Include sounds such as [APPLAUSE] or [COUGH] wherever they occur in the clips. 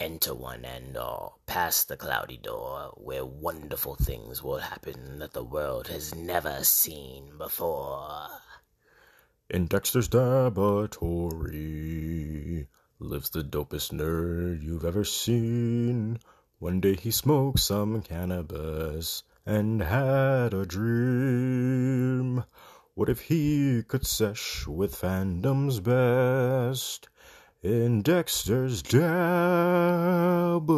Enter one and all, past the cloudy door, where wonderful things will happen that the world has never seen before. In Dexter's laboratory lives the dopest nerd you've ever seen. One day he smoked some cannabis and had a dream. What if he could sesh with fandom's best? In Dexter's Dab.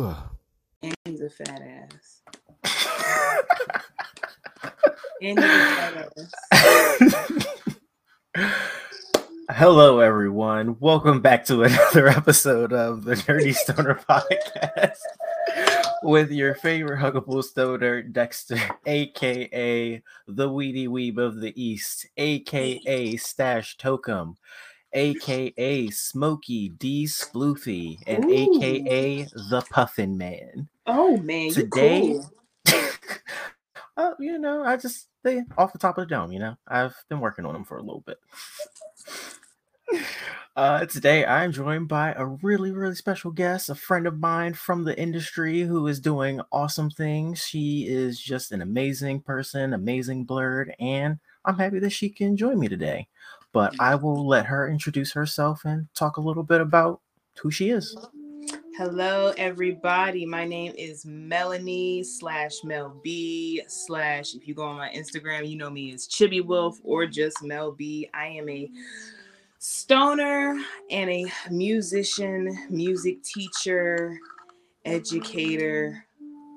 And he's a fat ass. and he's a fat ass. Hello, everyone. Welcome back to another episode of the Nerdy Stoner Podcast with your favorite huggable stoner, Dexter, aka the Weedy Weeb of the East, aka Stash Tokum, aka Smokey D Sploofy, and Ooh. aka the Puffin Man. Oh man, today, cool. [LAUGHS] uh, you know, I just they off the top of the dome. You know, I've been working on them for a little bit. [LAUGHS] Uh, today, I'm joined by a really, really special guest, a friend of mine from the industry who is doing awesome things. She is just an amazing person, amazing blerd, and I'm happy that she can join me today but I mm-hmm. will let her introduce herself and talk a little bit about who she is. Hello, everybody. My name is Melanie slash Mel B slash. If you go on my Instagram, you know me as Chibi Wolf or just Mel B. I am a stoner and a musician, music teacher, educator,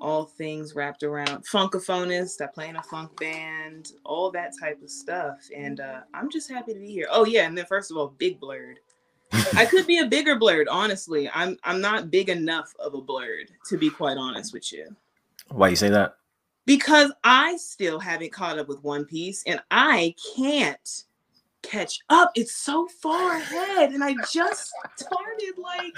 all things wrapped around funkophonist. I play in a funk band, all that type of stuff. And uh, I'm just happy to be here. Oh yeah, and then first of all, big blerd. I could be a bigger blerd, honestly. I'm I'm not big enough of a blerd to be quite honest with you. Why you say that? Because I still haven't caught up with One Piece and I can't catch up. It's so far ahead and I just started like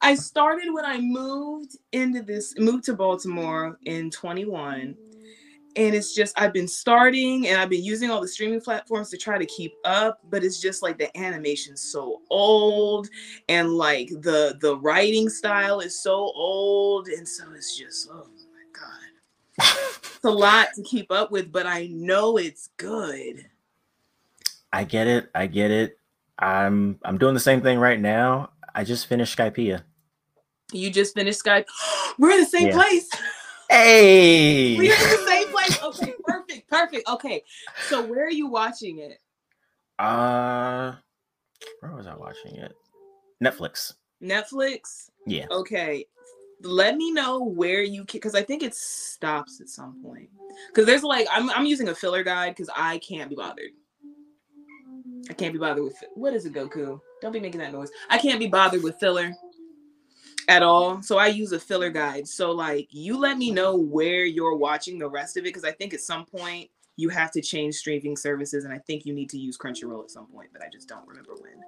I started when I moved into this, moved to Baltimore in 21. And it's just, I've been starting and I've been using all the streaming platforms to try to keep up, but it's just like the animation's so old and like the the writing style is so old. And so it's just, oh my God. it's a lot to keep up with, but I know it's good. I get it. I get it. I'm I'm doing the same thing right now. I just finished Skypiea. You just finished Skype. [GASPS] We're in the same yeah. place. Hey. We're in the same [LAUGHS] place. Okay, perfect, perfect. Okay. So where are you watching it? Uh where was I watching it? Netflix. Netflix? Yeah. Okay. Let me know where you can because I think it stops at some point. Because there's like I'm I'm using a filler guide because I can't be bothered. I can't be bothered with what is it, Goku? Don't be making that noise. I can't be bothered with filler at all. So I use a filler guide. So like you let me know where you're watching the rest of it because I think at some point you have to change streaming services and I think you need to use Crunchyroll at some point, but I just don't remember when.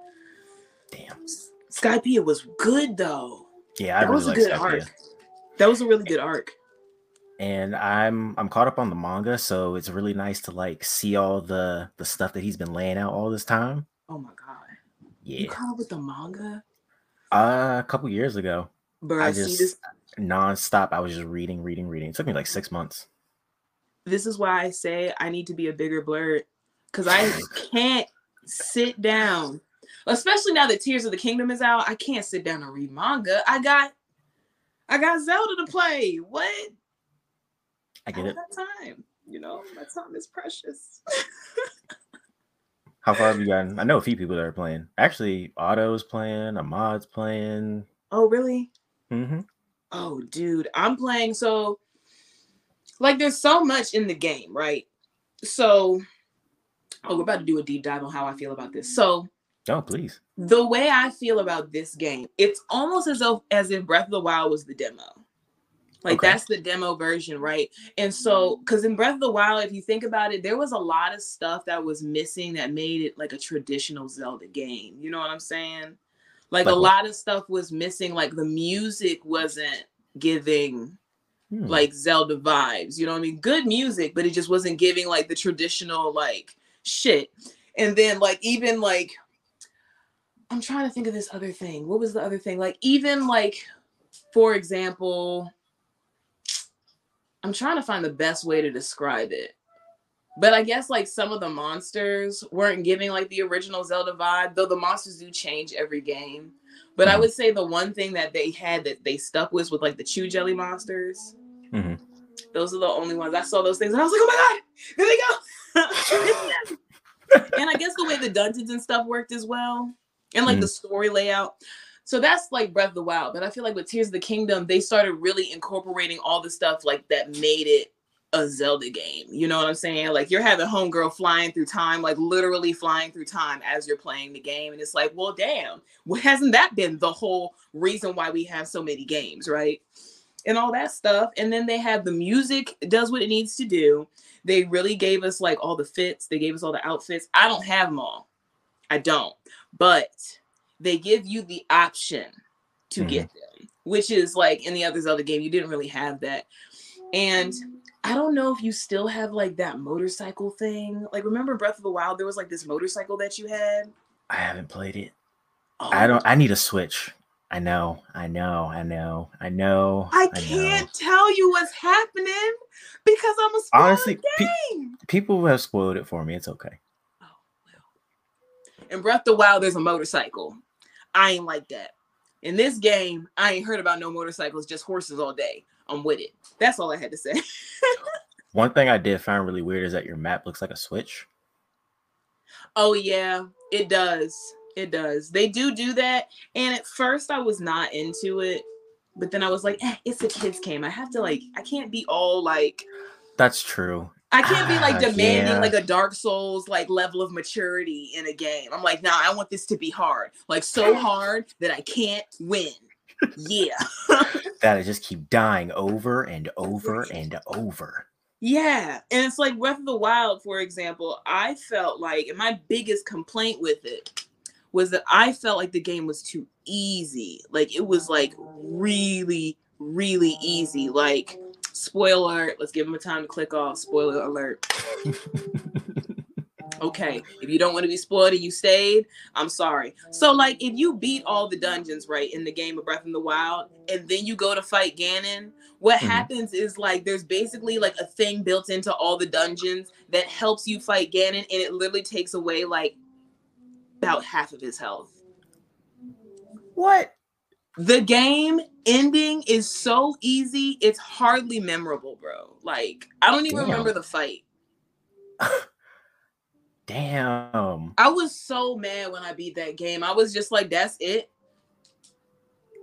Damn. Skypiea was good though. Yeah, I that really was a good Skypiea. arc. That was a really good arc. And I'm I'm caught up on the manga, so it's really nice to like see all the the stuff that he's been laying out all this time. Oh my god. Yeah. You caught up with the manga? Uh, a couple years ago. Bro, I just this... nonstop. I was just reading, reading, reading. It took me like six months. This is why I say I need to be a bigger blerd because I can't sit down, especially now that Tears of the Kingdom is out. I can't sit down and read manga. I got, I got Zelda to play. What? I get I it. time, you know, my time is precious. [LAUGHS] How far have you gotten? I know a few people that are playing. Actually, Otto's playing, Ahmad's playing. Oh, really? Mm-hmm. Oh, dude, I'm playing. So, like, there's so much in the game, right? So, oh, we're about to do a deep dive on how I feel about this. So, oh, please. The way I feel about this game, it's almost as though as if Breath of the Wild was the demo. Like okay. that's the demo version, right? And so, because in Breath of the Wild, if you think about it, there was a lot of stuff that was missing that made it like a traditional Zelda game. You know what I'm saying? Like, like a what? lot of stuff was missing. Like the music wasn't giving hmm. like Zelda vibes. You know what I mean? Good music, but it just wasn't giving like the traditional like shit. And then like even like I'm trying to think of this other thing. What was the other thing? Like even like for example, I'm trying to find the best way to describe it. But I guess like some of the monsters weren't giving like the original Zelda vibe, though the monsters do change every game. But I Mhm. would say the one thing that they had that they stuck with was like the chew jelly monsters. Mhm. Those are the only ones I saw those things and I was like, oh my god, there they go. [LAUGHS] and I guess the way the dungeons and stuff worked as well, and like the story layout. So that's like Breath of the Wild. But I feel like with Tears of the Kingdom, they started really incorporating all the stuff like that made it a Zelda game. You know what I'm saying? Like you're having homegirl flying through time, like literally flying through time as you're playing the game. And it's like, well, damn, well, hasn't that been the whole reason why we have so many games, right? And all that stuff. And then they have the music does what it needs to do. They really gave us like all the fits, they gave us all the outfits. I don't have them all. I don't. But they give you the option to mm-hmm. get them, which is like in the other Zelda game, you didn't really have that. And I don't know if you still have like that motorcycle thing. Like, remember Breath of the Wild? There was like this motorcycle that you had. I haven't played it. Oh, I don't. I need a Switch. I know. I know. I know. I know. I can't tell you what's happening because I'm a Honestly, pe- people have spoiled it for me. It's okay. Oh, well. In Breath of the Wild, there's a motorcycle. I ain't like that. In this game, I ain't heard about no motorcycles, just horses all day. I'm with it. That's all I had to say. [LAUGHS] One thing I did find really weird is that your map looks like a Switch. Oh yeah, it does. It does. They do do that. And at first I was not into it, but then I was like, eh, it's a kids game. I have to like I can't be all like That's true. I can't be like Ah, demanding yeah. like a Dark Souls like level of maturity in a game. I'm like, nah, I want this to be hard. Like so [LAUGHS] hard that I can't win. Yeah. [LAUGHS] That I just keep dying over and over and over. Yeah, and it's like Breath of the Wild, for example. I felt like, and my biggest complaint with it was that I felt like the game was too easy. Like it was like really, really easy. Like, spoiler alert, let's give him a time to click off. Spoiler alert. [LAUGHS] Okay, if you don't want to be spoiled and you stayed, I'm sorry. So, like, if you beat all the dungeons right in the game of Breath of the Wild, and then you go to fight Ganon, what Mhm. happens is like there's basically like a thing built into all the dungeons that helps you fight Ganon, and it literally takes away like about half of his health. What? The game ending is so easy, it's hardly memorable, bro. Like, I don't even Damn. remember the fight. [LAUGHS] Damn. I was so mad when I beat that game. I was just like, that's it.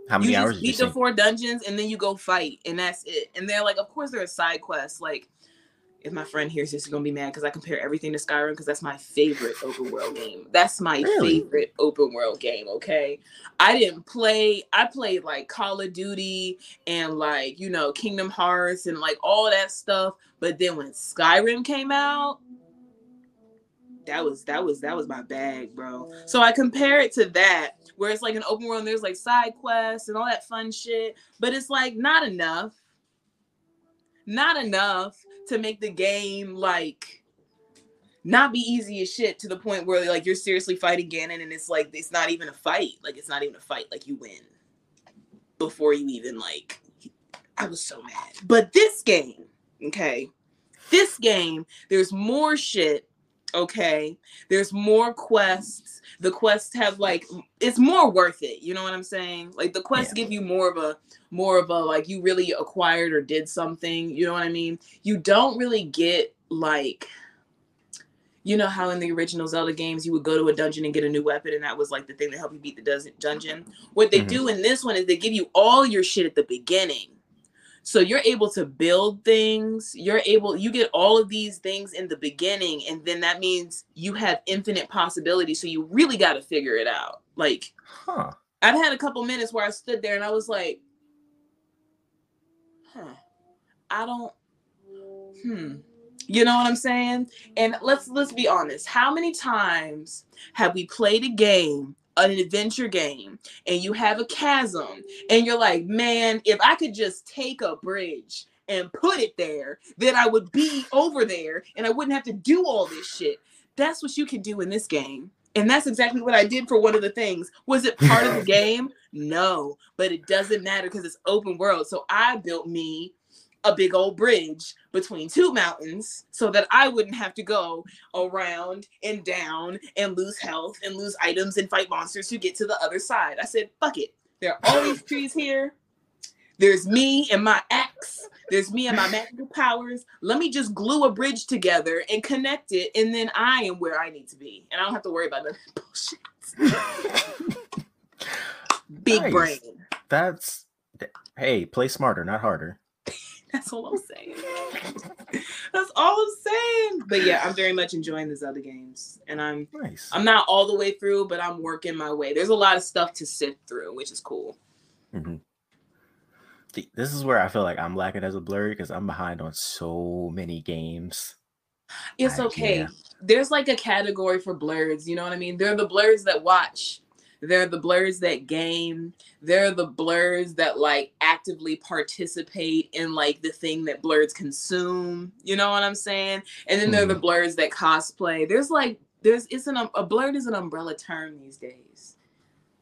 How many you hours just did you beat the four dungeons and then you go fight and that's it. And they're like, of course there are side quests. Like, if my friend hears this, he's gonna be mad because I compare everything to Skyrim because that's my favorite open world game. That's my Really? favorite open world game. Okay, I didn't play. I played like Call of Duty and like you know Kingdom Hearts and like all that stuff. But then when Skyrim came out, that was that was that was my bag, bro. So I compare it to that, where it's like an open world and there's like side quests and all that fun shit, but it's like not enough. Not enough to make the game like not be easy as shit to the point where like you're seriously fighting Ganon and it's like it's not even a fight. Like it's not even a fight. Like you win before you even like I was so mad. But this game, okay, this game, there's more shit. Okay, there's more quests. The quests have like it's more worth it. You know what I'm saying? Like the quests Yeah. give you more of a more of a like you really acquired or did something. You know what I mean? You don't really get like you know how in the original Zelda games you would go to a dungeon and get a new weapon, and that was like the thing that helped you beat the dungeon. What they Mhm. do in this one is they give you all your shit at the beginning. So you're able to build things. You're able, you get all of these things in the beginning, and then that means you have infinite possibilities. So you really got to figure it out. Like, Huh. I've had a couple minutes where I stood there and I was like, huh, I don't, hmm. You know what I'm saying? And let's let's be honest. How many times have we played a game, an adventure game, and you have a chasm, and you're like, man, if I could just take a bridge and put it there, then I would be over there and I wouldn't have to do all this shit. That's what you can do in this game. And that's exactly what I did for one of the things. Was it part of the [LAUGHS] game? No, but it doesn't matter because it's open world. So I built me a big old bridge between two mountains so that I wouldn't have to go around and down and lose health and lose items and fight monsters to get to the other side. I said, fuck it. There are all these trees here. There's me and my axe. There's me and my magical powers. Let me just glue a bridge together and connect it, and then I am where I need to be, and I don't have to worry about the bullshit. [LAUGHS] Big Nice. brain. That's hey, play smarter, not harder. [LAUGHS] That's all I'm saying. That's all I'm saying. But yeah, I'm very much enjoying the Zelda games, and I'm Nice. I'm not all the way through, but I'm working my way. There's a lot of stuff to sift through, which is cool. Mhm. This is where I feel like I'm lacking as a blurry because I'm behind on so many games. It's I okay. can't. There's like a category for blerds, you know what I mean? They're the blerds that watch. They're the blerds that game. They're the blerds that like actively participate in like the thing that blerds consume. You know what I'm saying? And then they're the blerds that cosplay. There's like there's it's an um, a blerd is an umbrella term these days.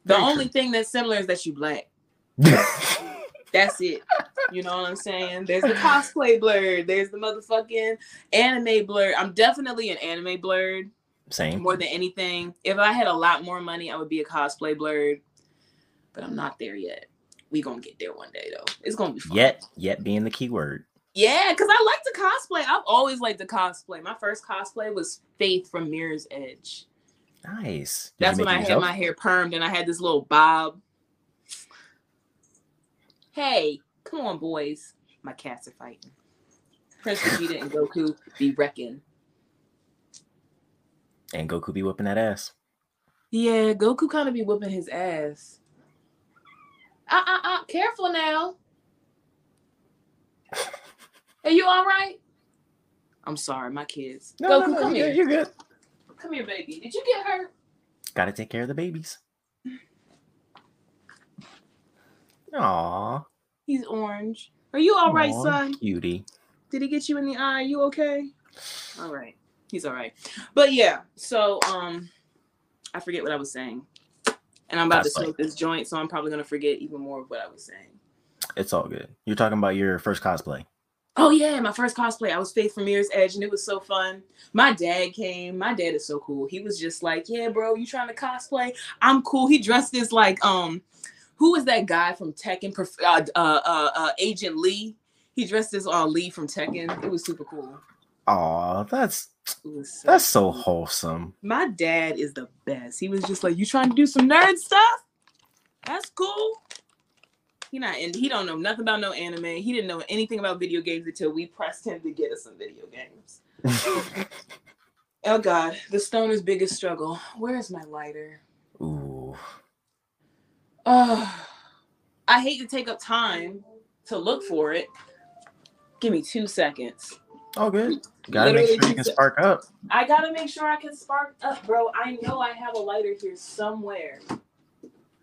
The Very true. only thing that's similar is that you black. [LAUGHS] That's it. You know what I'm saying? There's the cosplay blerd. There's the motherfucking anime blerd. I'm definitely an anime blerd Same. more than anything. If I had a lot more money, I would be a cosplay blerd. But I'm not there yet. We gonna get there one day though. It's gonna be fun. Yet, yet being the key word. Yeah, because I like to cosplay. I've always liked to cosplay. My first cosplay was Faith from Mirror's Edge. Nice. Did That's when I it had my hair permed and I had this little bob. Hey, come on, boys. My cats are fighting. Prince Vegeta and Goku be wrecking. And Goku be whooping that ass. Yeah, Goku kind of be whooping his ass. Uh uh uh, careful now. Are you all right? I'm sorry, my kids. Goku, come here. You're good. Come here, baby. Did you get hurt? Gotta take care of the babies. Aw. He's orange. Are you all right, Aw, son? Cutie. Did he get you in the eye? You okay? All right. He's all right. But yeah, so um I forget what I was saying. And I'm about That's to smoke this joint, so I'm probably gonna forget even more of what I was saying. It's all good. You're talking about your first cosplay. Oh yeah, my first cosplay. I was Faith from Mirror's Edge, and it was so fun. My dad came. My dad is so cool. He was just like, "Yeah, bro, you trying to cosplay? I'm cool." He dressed as like, um, who was that guy from Tekken? Uh, uh, uh, uh, Agent Lee. He dressed as uh, Lee from Tekken. It was super cool. Aw, that's so that's so cool. wholesome. My dad is the best. He was just like, "You trying to do some nerd stuff? That's cool." He not and he don't know nothing about no anime. He didn't know anything about video games until we pressed him to get us some video games. [LAUGHS] Oh God, the stoner's biggest struggle. Where's my lighter? Ooh. Oh, I hate to take up time to look for it. Give me two seconds. All good. Gotta make sure you can spark up. I gotta make sure I can spark up, bro. I know I have a lighter here somewhere.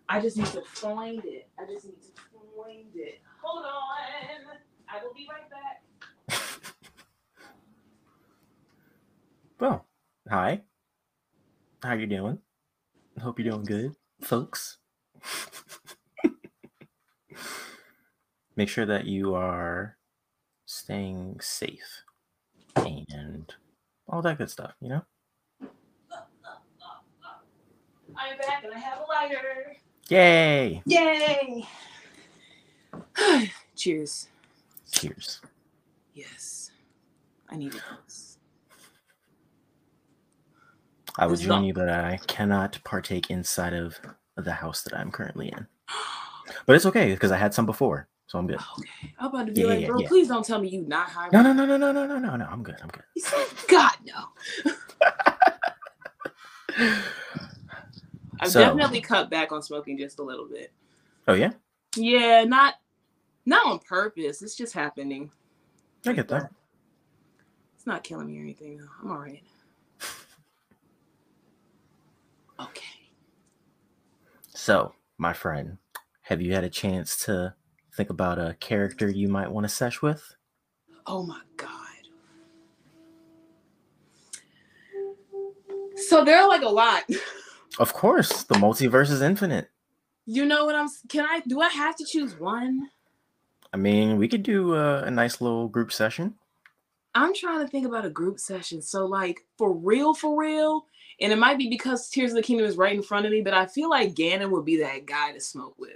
I just need to find it. I just need to find it. Hold on. I will be right back. [LAUGHS] Well, hi. How you doing? Hope you're doing good, folks. [LAUGHS] Make sure that you are staying safe and all that good stuff, you know? I'm back and I have a lighter. Yay! Yay! [SIGHS] Cheers. Cheers. Yes. I needed this. I join not- you, but I cannot partake inside of the house that I'm currently in. [GASPS] But it's okay because I had some before, so I'm good. Oh, okay. I'm about to be Yeah, like, yeah, bro, yeah. please don't tell me you not high. No, no, no, no, no, no, no, no, no. I'm good. I'm good. He said, God, no. [LAUGHS] I've So- definitely cut back on smoking just a little bit. Oh yeah, Yeah, not not on purpose. It's just happening. I get that. It's not killing me or anything. Though. I'm all right. [LAUGHS] Okay. So, my friend, have you had a chance to think about a character you might want to sesh with? Oh my god. So there are like a lot. Of course, the multiverse is infinite. You know what I'm? Can I? Do I have to choose one? I mean, we could do a, a nice little group session. I'm trying to think about a group session. So, like, for real, for real, and it might be because Tears of the Kingdom is right in front of me, but I feel like Ganon would be that guy to smoke with.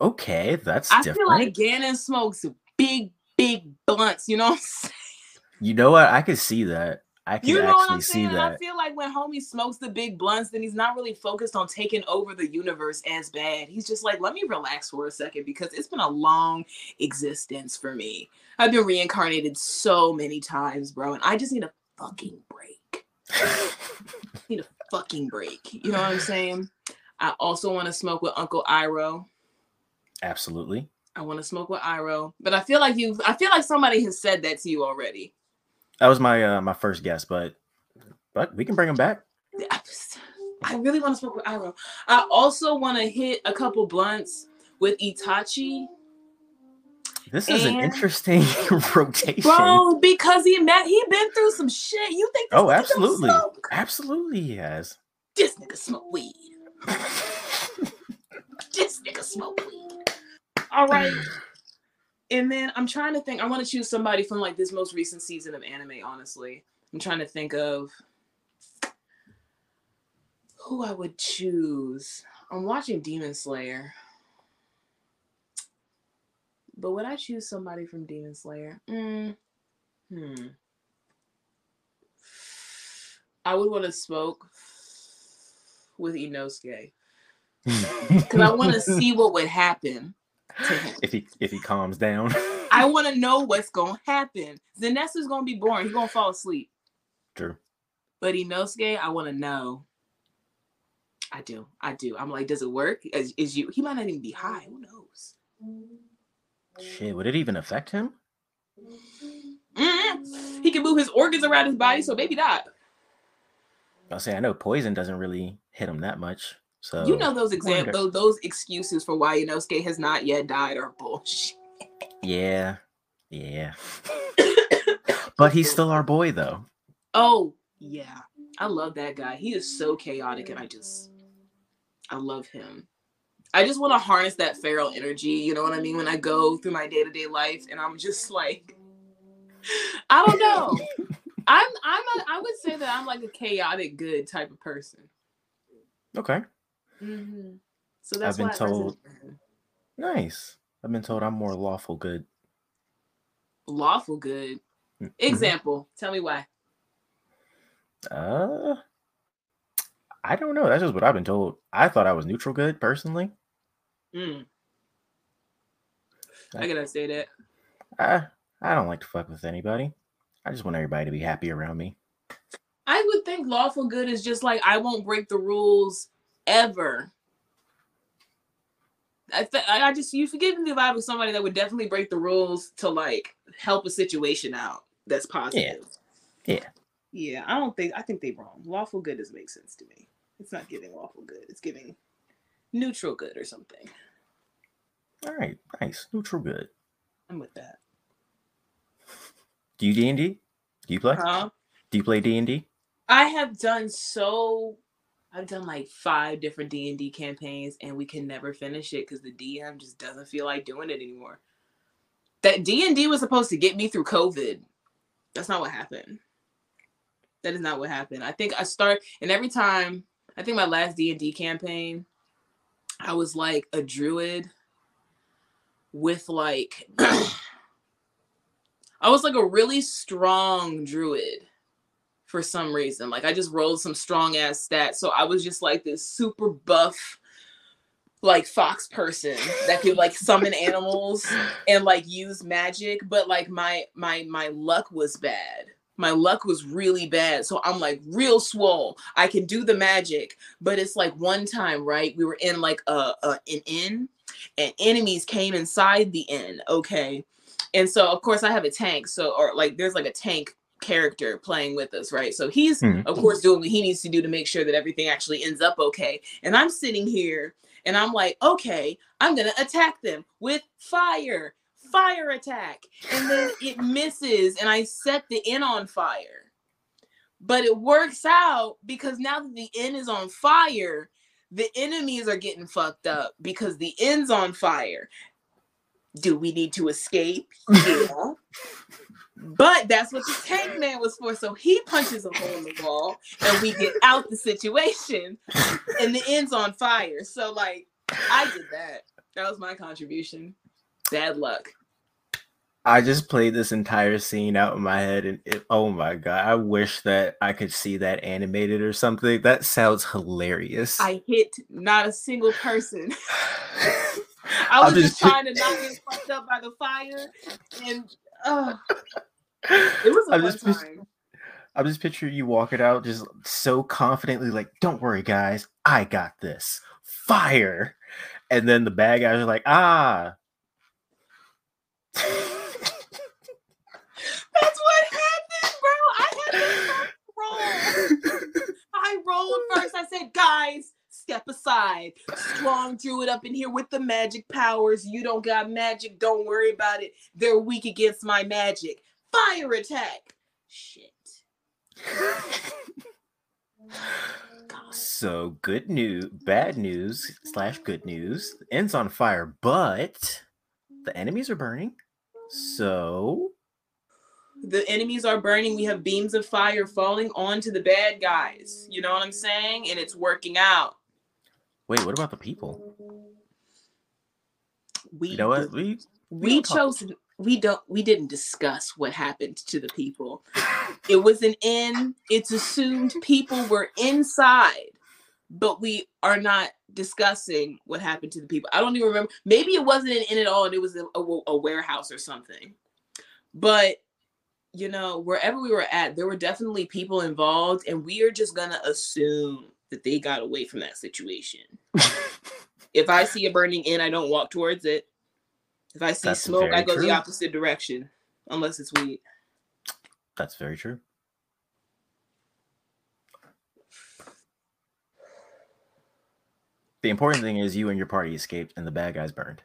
Okay, that's I different. feel like Ganon smokes big, big blunts. You know what I'm [LAUGHS] saying? you know what? I could see that. I can You know what actually I'm see saying? And I feel like when homie smokes the big blunts, then he's not really focused on taking over the universe as bad. He's just like, let me relax for a second because it's been a long existence for me. I've been reincarnated so many times, bro, and I just need a fucking break. [LAUGHS] need a fucking break. You know what I'm saying? I also want to smoke with Uncle Iroh. Absolutely. I want to smoke with Iroh, but I feel like you. I feel like somebody has said that to you already. That was my uh, my first guess, but but we can bring him back. I, just- I really want to smoke with Iroh. I also want to hit a couple blunts with Itachi, This is an interesting [LAUGHS] rotation. bro, because he met. He been through some shit. You think? Oh, absolutely. smoke? Absolutely, he has. This nigga smoke weed. [LAUGHS] This nigga smoke weed. All [SIGHS] right. And then I'm trying to think. I want to choose somebody from like this most recent season of anime. Honestly, I'm trying to think of who I would choose. I'm watching Demon Slayer, but would I choose somebody from Demon Slayer? Mm, hmm. I would want to smoke with Inosuke [LAUGHS] because I want to see what would happen. [LAUGHS] if he if he calms down. [LAUGHS] I want to know what's gonna happen. Zenitsu's gonna be boring. He's gonna fall asleep. True. But Inosuke, I want to know. I do. I do. I'm like, does it work? Is, is you? He might not even be high. Who knows? Shit, would it even affect him? Mm. He can move his organs around his body, so maybe not. I'll say I know poison doesn't really hit him that much. So you know those examples, those, those excuses for why Inosuke has not yet died are bullshit. Yeah. Yeah. [COUGHS] but he's still our boy though. Oh yeah, I love that guy. He is so chaotic, and I just, I love him. I just want to harness that feral energy. You know what I mean? When I go through my day to day life, and I'm just like, [LAUGHS] I don't know. [LAUGHS] I'm I'm a, I would say that I'm like a chaotic good type of person. Okay. Hmm So that's been why I told-. Nice. I've been told I'm more lawful good. lawful good. Mhm. Example. Tell me why. Uh I don't know. That's just what I've been told. I thought I was neutral good personally. Mm. I gotta say that. I I don't like to fuck with anybody. I just want everybody to be happy around me. I would think lawful good is just like I won't break the rules ever. I th- I I just you forgive me the vibe of somebody that would definitely break the rules to like help a situation out. That's positive. Yeah. Yeah, I don't think I think they wrong. Lawful good doesn't make sense to me. It's not giving lawful good. It's giving neutral good or something. All right, nice. Neutral good. I'm with that. Do you D and D? Do you play? Huh? Do you play D and D? I have done so. I've done like five different D and D campaigns, and we can never finish it because the DM just doesn't feel like doing it anymore. That D and D was supposed to get me through COVID. That's not what happened. That is not what happened. I think I start, and every time I think my last D and D campaign, I was like a druid with like [CLEARS THROAT] I was like a really strong druid for some reason. Like I just rolled some strong ass stats. So I was just like this super buff like fox person that could like summon animals and like use magic, but like my my my luck was bad. My luck was really bad. So I'm like real swole. I can do the magic, but it's like one time, right? We were in like a, a an inn and enemies came inside the inn, okay? And so of course I have a tank, so or like there's like a tank character playing with us, right? So he's Mhm. of course doing what he needs to do to make sure that everything actually ends up okay. And I'm sitting here and I'm like, okay, I'm gonna attack them with fire, fire attack. And then [LAUGHS] it misses, and I set the inn on fire. But it works out because now that the inn is on fire, the enemies are getting fucked up because the inn's on fire. Do we need to escape? [LAUGHS] Yeah. But that's what the tank man was for. So he punches a hole in the wall and we get out the situation and the end's on fire. So like I did that. That was my contribution. Bad luck. I just played this entire scene out in my head, and it, oh my god, I wish that I could see that animated or something. That sounds hilarious. I hit not a single person. [LAUGHS] I was just, just, trying to not get fucked up by the fire, and uh, [LAUGHS] it was a I'm fun just, time. I'm just picturing you walking out, just so confidently, like, "Don't worry, guys, I got this." Fire, and then the bad guys are like, "Ah." That's what happened, bro. I had to roll. [LAUGHS] I rolled first. I said, guys, step aside. Strong druid up in here with the magic powers. You don't got magic. Don't worry about it. They're weak against my magic. Fire attack. Shit. so good news, bad news slash good news. ends on fire, but the enemies are burning. So the enemies are burning. We have beams of fire falling onto the bad guys. You know what I'm saying? And it's working out. Wait, what about the people? We you know what we we, we chose we don't we didn't discuss what happened to the people. it was an in. It's assumed people were inside, but we are not discussing what happened to the people. I don't even remember. Maybe it wasn't an in at all, and it was a, a, a warehouse or something. But you know, wherever we were at, there were definitely people involved, and we are just gonna assume that they got away from that situation. [LAUGHS] if I see a burning inn, I don't walk towards it. If I see That's smoke, I go true. the opposite direction, unless it's weed. That's very true. The important thing is you and your party escaped and the bad guys burned.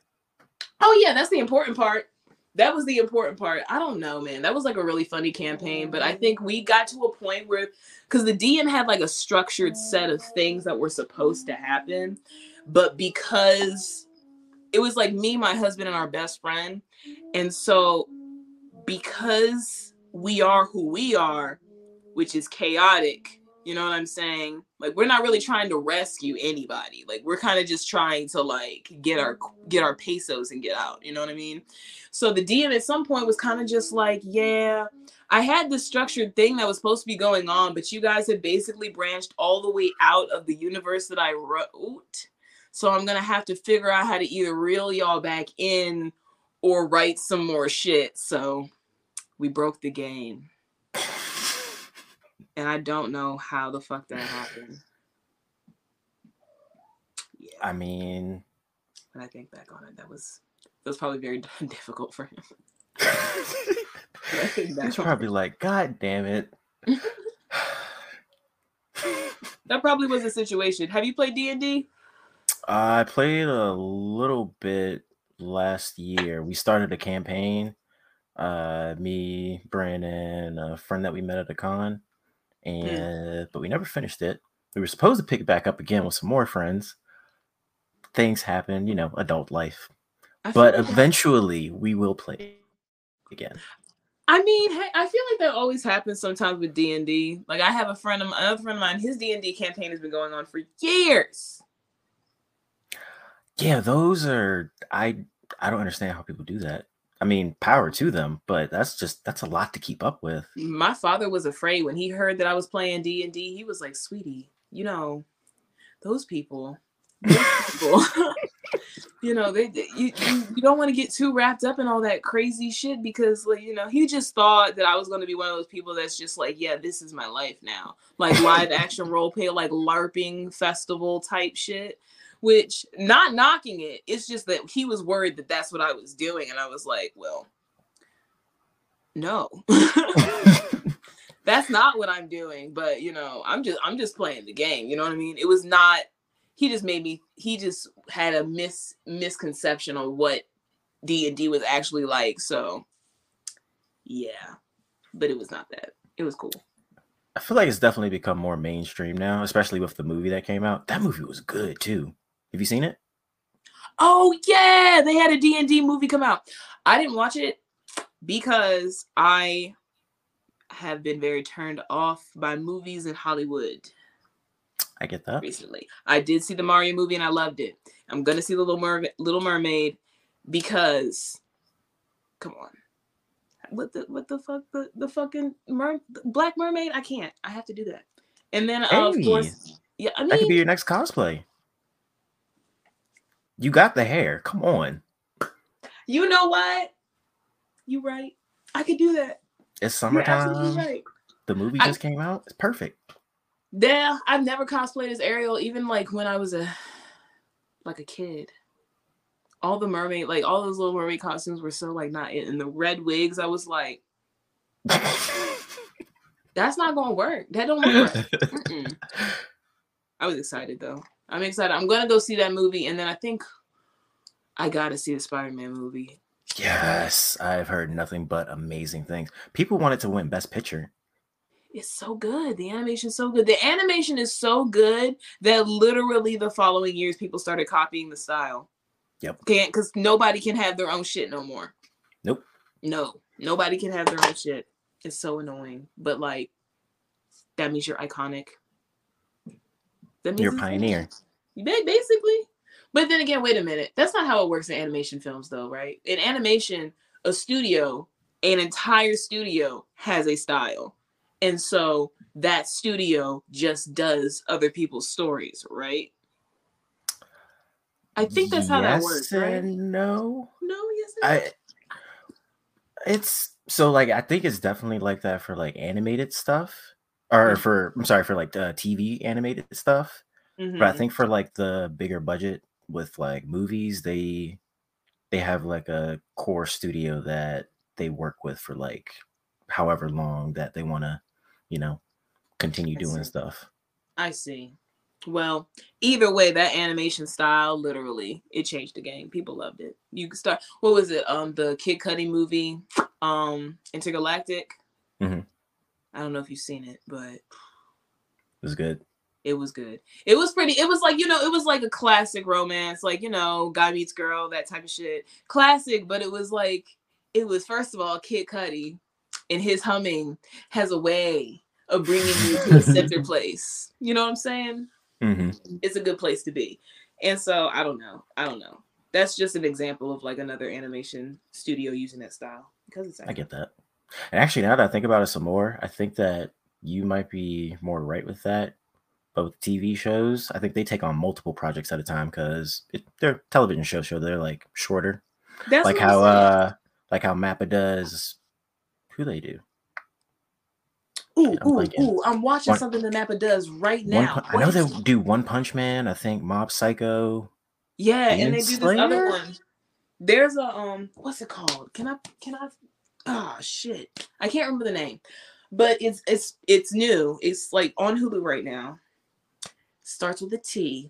Oh yeah, that's the important part that was the important part. I don't know, man. That was like a really funny campaign, but I mm-hmm. think we got to a point where because the DM had like a structured set of mm-hmm. things that were supposed to happen, but because it was like me, my husband, and our best friend, and so because we are who we are, which is chaotic, you know what I'm saying? Like we're not really trying to rescue anybody. Like we're kind of just trying to like get our get our pesos and get out. You know what I mean? So the DM at some point was kind of just like, yeah, I had this structured thing that was supposed to be going on, but you guys had basically branched all the way out of the universe that I wrote. So I'm gonna have to figure out how to either reel y'all back in or write some more shit. So we broke the game and I don't know how the fuck that happened. Yeah. I mean, when I think back on it, that was that was probably very [LAUGHS] difficult for him. He's probably like, God damn it. [LAUGHS] that probably was a situation. Have you played D and D? I played a little bit last year. We started a campaign. Uh, me, Brandon, a friend that we met at a con. Hmm. and but we never finished it. We were supposed to pick it back up again with some more friends. Things happen, you know, adult life. But eventually, that... we will play again. I mean, hey, I feel like that always happens sometimes with D and D. Like I have a friend of another friend of mine. His D and D campaign has been going on for years. Yeah, those are I. I don't understand how people do that. I mean, power to them, but that's just that's a lot to keep up with. My father was afraid when he heard that I was playing D and D. He was like, "Sweetie, you know, those people, those people [LAUGHS] [LAUGHS] you know, they, they you, you don't want to get too wrapped up in all that crazy shit because, like, you know, he just thought that I was going to be one of those people that's just like, yeah, this is my life now, like live action [LAUGHS] role play, like LARPing festival type shit." Which not knocking it it's just that he was worried that that's what i was doing and i was like well no. [LAUGHS] That's not what i'm doing but you know i'm just i'm just playing the game you know what i mean? It was not he just made me he just had a mis misconception on what d&d was actually like so yeah. But it was not that. It was cool. I feel like it's definitely become more mainstream now, especially with the movie that came out. That movie was good too. Have you seen it? Oh yeah, they had a D&D movie come out. I didn't watch it because I have been very turned off by movies in Hollywood I get that. recently. I did see the Mario movie and I loved it. I'm gonna see the Little Mermaid, Little Mermaid because, come on, what the what the fuck the the fucking mer- Black Mermaid? I can't. I have to do that. And then uh, of course, yeah. I mean, that could be your next cosplay. You got the hair. Come on. you know what? You right. I could do that. It's summertime. right. The movie I- just came out. It's perfect. Yeah, I've never cosplayed as Ariel, even like when I was a like a kid. All the mermaid, like all those little mermaid costumes were so like not in and the red wigs. I was like, [LAUGHS] that's not gonna work. That don't work. [LAUGHS] right. I was excited though. I'm excited. I'm gonna go see that movie, and then I think I gotta see the Spider-Man movie. yes, I've heard nothing but amazing things. People wanted to win Best Picture. It's so good. The animation's so good. The animation is so good that literally the following years people started copying the style. Yep. Can't because nobody can have their own shit no more. Nope. No, nobody can have their own shit. It's so annoying. But like, that means you're iconic. That You're a pioneer. Basically. But then again, wait a minute. That's not how it works in animation films, though, right? In animation, a studio, an entire studio has a style. And so that studio just does other people's stories, right? I think that's how that Yes works, right? No. No, yes. I it's so like I think it's definitely like that for like animated stuff. Or Mhm. for I'm sorry for like uh, TV animated stuff. But I Mhm. think for like the bigger budget with like movies, they they have like a core studio that they work with for like however long that they want to, you know, continue I doing see. stuff. I see. Well, either way, that animation style literally it changed the game. People loved it. You could start. What was it? Um, the Kid Cudi movie, um, Entergalactic. Mhm. I don't know if you've seen it, but It was good. it was good. It was pretty. It was like you know, it was like a classic romance, like you know, guy meets girl, that type of shit. Classic, but it was like it was first of all Kid Cudi, and his humming has a way of bringing you to a center [LAUGHS] place. You know what I'm saying? hmm it's a good place to be. And so I don't know. I don't know. That's just an example of like another animation studio using that style because it's I get that. And actually, now that I think about it some more, I think that you might be more right with that. But with TV shows, I think they take on multiple projects at a time because they're television shows, show. they're like shorter. That's like how uh like how Mappa does. Who they do? ooh I'm ooh blanking. ooh. I'm watching One- something that Mappa does right now. Pu- I know they do One Punch Man. I think Mob Psycho. Yeah, and they Demon do this other one. There's a um, what's it called? Can I can I? Oh shit, I can't remember the name, but it's it's it's new. It's like on Hulu right now. Starts with a T,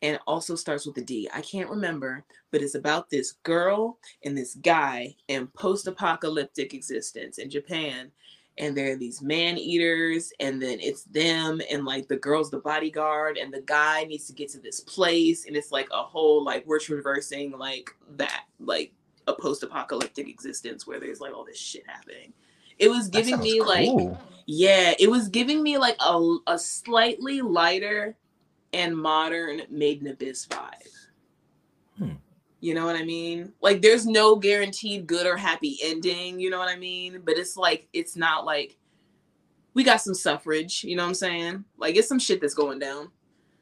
and also starts with a D. I can't remember, but it's about this girl and this guy in post-apocalyptic existence in Japan. And there are these man eaters, and then it's them, and like the girl's the bodyguard, and the guy needs to get to this place, and it's like a whole like we're traversing like that, like a post-apocalyptic existence where there's like all this shit happening. It was giving me like yeah, it was giving me like a, a slightly lighter and modern Made in Abyss vibe. Hmm. You know what I mean? Like there's no guaranteed good or happy ending, you know what I mean? But it's like it's not like we got some suffrage, you know what I'm saying? Like it's some shit that's going down.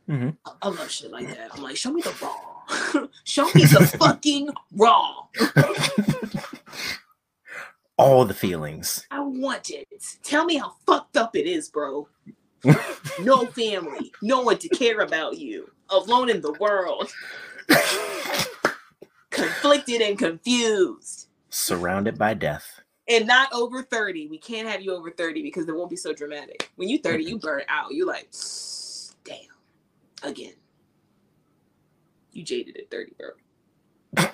Mhm. I, I love shit like that. I'm like, show me the raw. Show me the fucking raw. [LAUGHS] All the feelings. I want it. Tell me how fucked up it is, bro. [LAUGHS] no family, no one to care about you, alone in the world, [LAUGHS] conflicted and confused, Surrounded by death. and not over 30. We can't have you over 30 because it won't be so dramatic. When you 30, you burn out. You're like, damn, again. You jaded at 30, bro.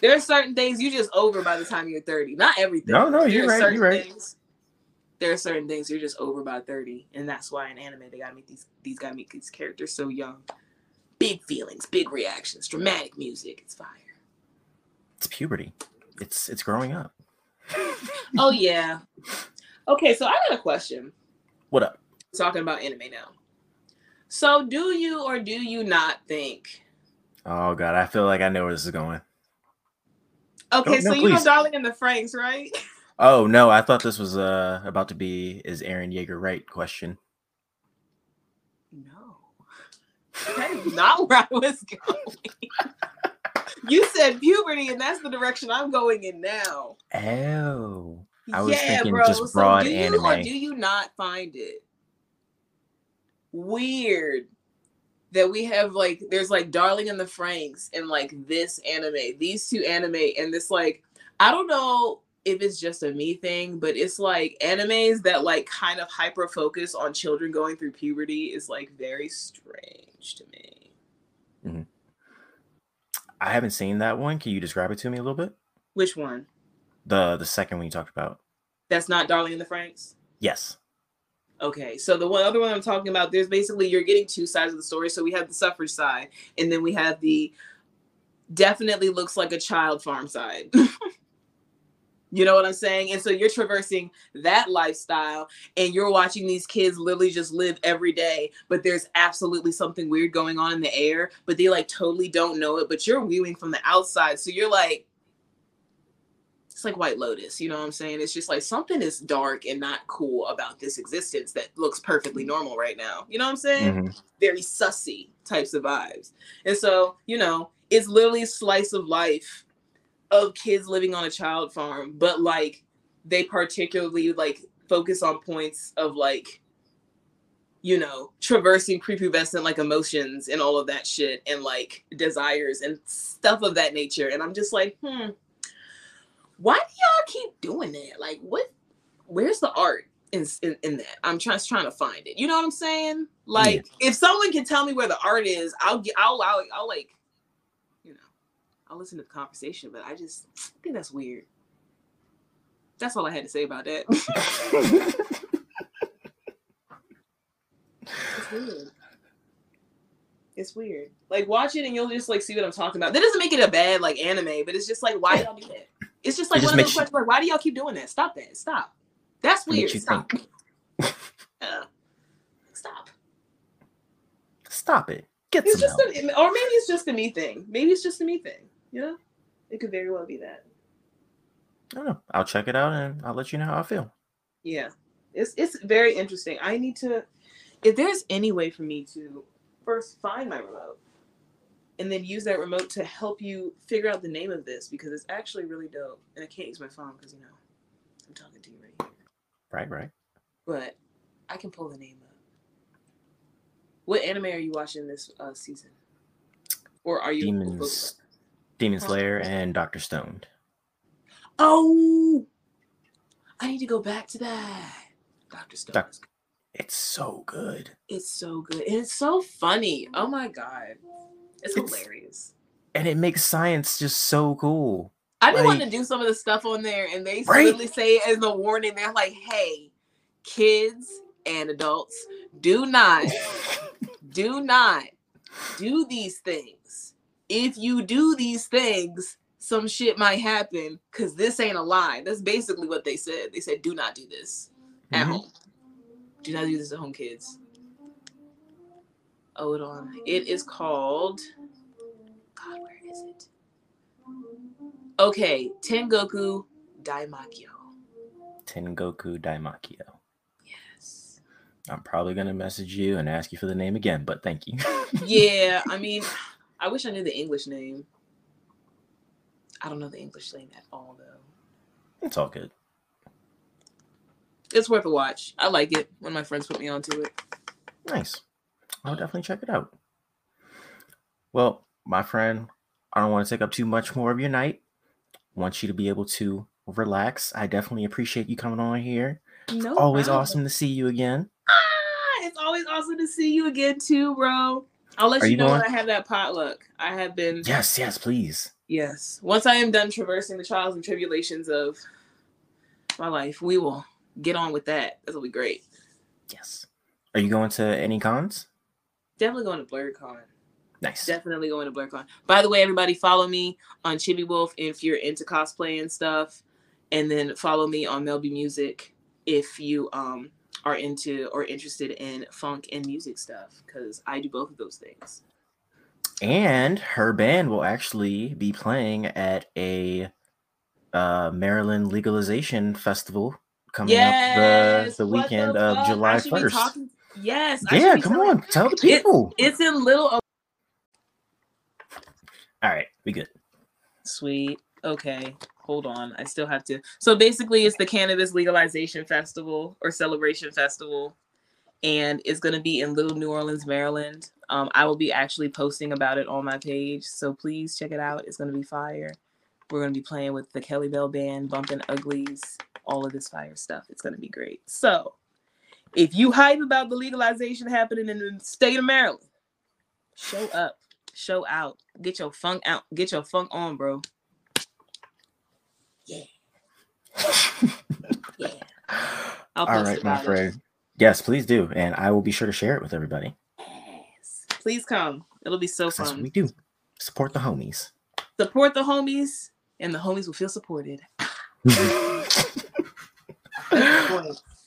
There are certain things you just over by the time you're 30. Not everything. No, no, you're right, you're right. things. there are certain things you're just over by 30 and that's why in anime they gotta make these these gotta make these characters so young big feelings big reactions dramatic music it's fire It's puberty. It's it's growing up. [LAUGHS] oh yeah okay so i got a question What up? talking about anime now so do you or do you not think Oh god, I feel like I know where this is going. okay Oh, so no, you know darling in the Franxx right [LAUGHS] Oh no, I thought this was uh about to be is Eren Yeager right question. no that is not [LAUGHS] where i was going [LAUGHS] you said puberty and that's the direction i'm going in now Oh. I was thinking just so broad do you or anime. do you not find it weird that we have like there's like Darling in the Franxx and like this anime, these two anime, and this like I don't know if it's just a me thing, but it's like animes that like kind of hyper focus on children going through puberty is like very strange to me. Mm-hmm. I haven't seen that one. Can you describe it to me a little bit? Which one? The the second one you talked about. That's not Darling in the Franxx. Yes. Okay, so the one other one I'm talking about, there's basically you're getting two sides of the story. So we have the suffrage side, and then we have the definitely looks like a child farm side. [LAUGHS] you know what I'm saying? And so you're traversing that lifestyle, and you're watching these kids literally just live every day, but there's absolutely something weird going on in the air, but they like totally don't know it. But you're viewing from the outside, so you're like, it's like White Lotus, you know what I'm saying? It's just like something is dark and not cool about this existence that looks perfectly normal right now. You know what I'm saying? Mhm. Very sussy types of vibes. And so, you know, it's literally a slice of life of kids living on a child farm, but like they particularly like focus on points of like you know, traversing prepubescent like emotions and all of that shit and like desires and stuff of that nature. And I'm just like, hmm, why do y'all keep doing that? Like, what? Where's the art in in, in that? I'm trying trying to find it. You know what I'm saying? Like, if someone can tell me where the art is, I'll get. I'll, I'll I'll like, you know, I'll listen to the conversation. But I just think that's weird. That's all I had to say about that. [LAUGHS] it's weird. It's weird. Like watch it and you'll just like see what I'm talking about. That doesn't make it a bad like anime, but it's just like why y'all do that? It's just like It just one of those you- questions like why do y'all keep doing that? Stop that. Stop. That's weird. Stop. Yeah. [LAUGHS] Stop. Stop it. Get It's some just help. a, or maybe it's just a me thing. Maybe it's just a me thing. You know? It could very well be that. I don't know. I'll check it out and I'll let you know how I feel. Yeah. It's it's very interesting. I need to if there's any way for me to first find my remote and then use that remote to help you figure out the name of this because it's actually really dope. And I can't use my phone because you know I'm talking to you right here. Right, right. But I can pull the name up. What anime are you watching this uh, season? Or are you Demons Demon Slayer and Doctor Stone. Oh, I need to go back to that. Doctor Stone. Doc- is good. It's so good. It's so good. And it's so funny. Oh my god. It's, It's- hilarious. And it makes science just so cool. I've been wanting like- to do some of the stuff on there, and they Right? literally say as a warning, they're like, hey, kids and adults, do not, [LAUGHS] do not do these things. If you do these things, some shit might happen because this ain't a lie. That's basically what they said. They said, do not do this at Mhm. home. Do not do this at home, kids. Hold on. It is called. God, where is it? Okay, Tengoku Daimakyo. Tengoku Daimakyo. Yes. I'm probably gonna message you and ask you for the name again, but thank you. [LAUGHS] Yeah, I mean, I wish I knew the English name. I don't know the English name at all, though. it's all good. It's worth a watch. I like it when my friends put me onto it. Nice. I'll definitely check it out. Well, my friend, I don't want to take up too much more of your night. want you to be able to relax. I definitely appreciate you coming on here. No, Always problem. awesome to see you again. Ah, it's always awesome to see you again, too, bro. I'll let Are you, you know when? I have that potluck. I have been. Yes, yes, please. Yes. Once I am done traversing the trials and tribulations of my life, we will get on with that. That'll be great. Yes. Are you going to any cons? Definitely going to Blerdcon. Nice. Definitely going to Blerdcon. By the way, everybody follow me on Chibi Wolf if you're into cosplay and stuff, and then follow me on Melby Music if you um are into or interested in funk and music stuff because I do both of those things. And her band will actually be playing at a uh, Maryland legalization festival coming Yes, up the, the weekend the of July 1st. talking- Yes. Yeah, come on. Tell the people. It's in Little. All right, we good. Sweet. Okay. Hold on. I still have to. So basically, it's the Cannabis Legalization Festival or Celebration Festival, and it's going to be in Little New Orleans, Maryland. Um, I will be actually posting about it on my page, so please check it out. It's going to be fire. We're going to be playing with the Kelly Bell Band, Bumpin Uglies, all of this fire stuff. It's going to be great. So, if you hype about the legalization happening in the state of Maryland, show up, show out, get your funk out, get your funk on, bro. Yeah. [LAUGHS] yeah. I'll All my about it. friend. Yes, please do. And I will be sure to share it with everybody. Yes. Please come. It'll be so 'Cause That's what fun. we do. Support the homies. Support the homies, and the homies will feel supported. [LAUGHS]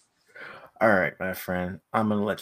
All right, my friend. I'm gonna let you